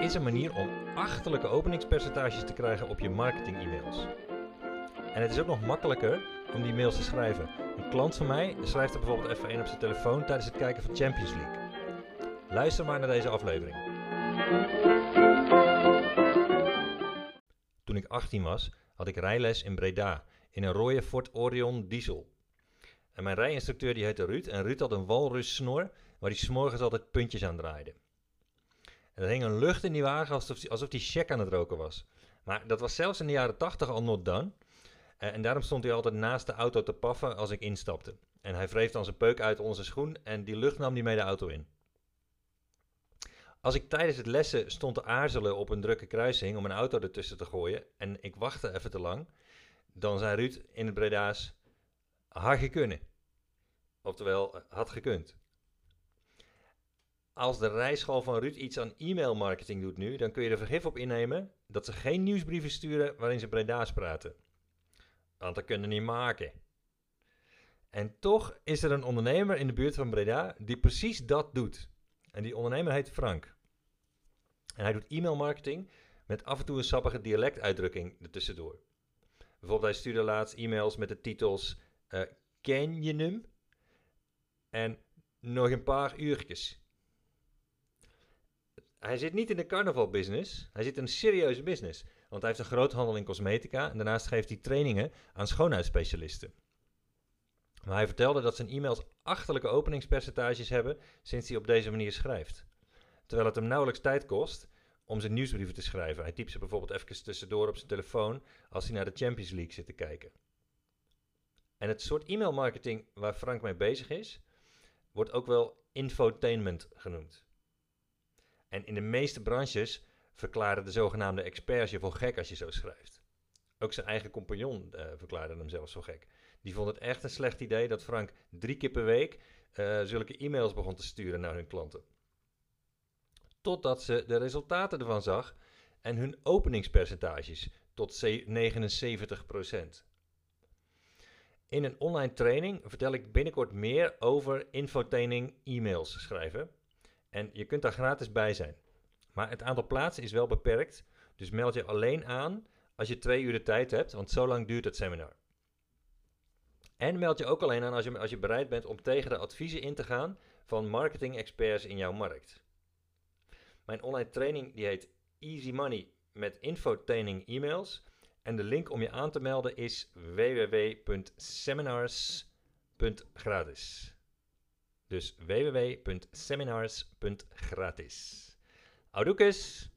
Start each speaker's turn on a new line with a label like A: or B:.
A: is een manier om achterlijke openingspercentages te krijgen op je marketing-e-mails. En het is ook nog makkelijker om die mails te schrijven. Een klant van mij schrijft er bijvoorbeeld even een op zijn telefoon tijdens het kijken van Champions League. Luister maar naar deze aflevering. Toen ik 18 was, had ik rijles in Breda in een rode Ford Orion diesel. En mijn rijinstructeur die heette Ruud en Ruud had een walrus snor waar hij s'morgens altijd puntjes aan draaide. Er hing een lucht in die wagen alsof hij, alsof hij check aan het roken was. Maar dat was zelfs in de jaren 80 al not done. Eh, en daarom stond hij altijd naast de auto te paffen als ik instapte. En hij wreef dan zijn peuk uit zijn schoen en die lucht nam hij mee de auto in. Als ik tijdens het lessen stond te aarzelen op een drukke kruising om een auto ertussen te gooien en ik wachtte even te lang, dan zei Ruud in het Breda's, had kunnen. Oftewel, had gekund. Als de rijschool van Ruud iets aan e-mailmarketing doet nu, dan kun je er vergif op innemen dat ze geen nieuwsbrieven sturen waarin ze Breda's praten. Want dat kunnen niet maken. En toch is er een ondernemer in de buurt van Breda die precies dat doet. En die ondernemer heet Frank. En hij doet e-mailmarketing met af en toe een sappige dialectuitdrukking ertussendoor. Bijvoorbeeld, hij stuurde laatst e-mails met de titels uh, Ken je hem? En nog een paar uurtjes. Hij zit niet in de carnavalbusiness, hij zit in een serieuze business. Want hij heeft een groothandel in cosmetica en daarnaast geeft hij trainingen aan schoonheidsspecialisten. Maar hij vertelde dat zijn e-mails achterlijke openingspercentages hebben sinds hij op deze manier schrijft. Terwijl het hem nauwelijks tijd kost om zijn nieuwsbrieven te schrijven. Hij typt ze bijvoorbeeld even tussendoor op zijn telefoon als hij naar de Champions League zit te kijken. En het soort e-mailmarketing waar Frank mee bezig is, wordt ook wel infotainment genoemd. En in de meeste branches verklaren de zogenaamde experts je voor gek als je zo schrijft. Ook zijn eigen compagnon uh, verklaarde hem zelfs zo gek. Die vond het echt een slecht idee dat Frank drie keer per week uh, zulke e-mails begon te sturen naar hun klanten. Totdat ze de resultaten ervan zag en hun openingspercentages tot 79%. In een online training vertel ik binnenkort meer over infotaining e-mails schrijven. En je kunt daar gratis bij zijn. Maar het aantal plaatsen is wel beperkt, dus meld je alleen aan als je twee uur de tijd hebt, want zo lang duurt het seminar. En meld je ook alleen aan als je, als je bereid bent om tegen de adviezen in te gaan van marketing experts in jouw markt. Mijn online training die heet Easy Money met infotraining e-mails. En de link om je aan te melden is www.seminars.gratis. Dus www.seminars.gratis. Audoekes!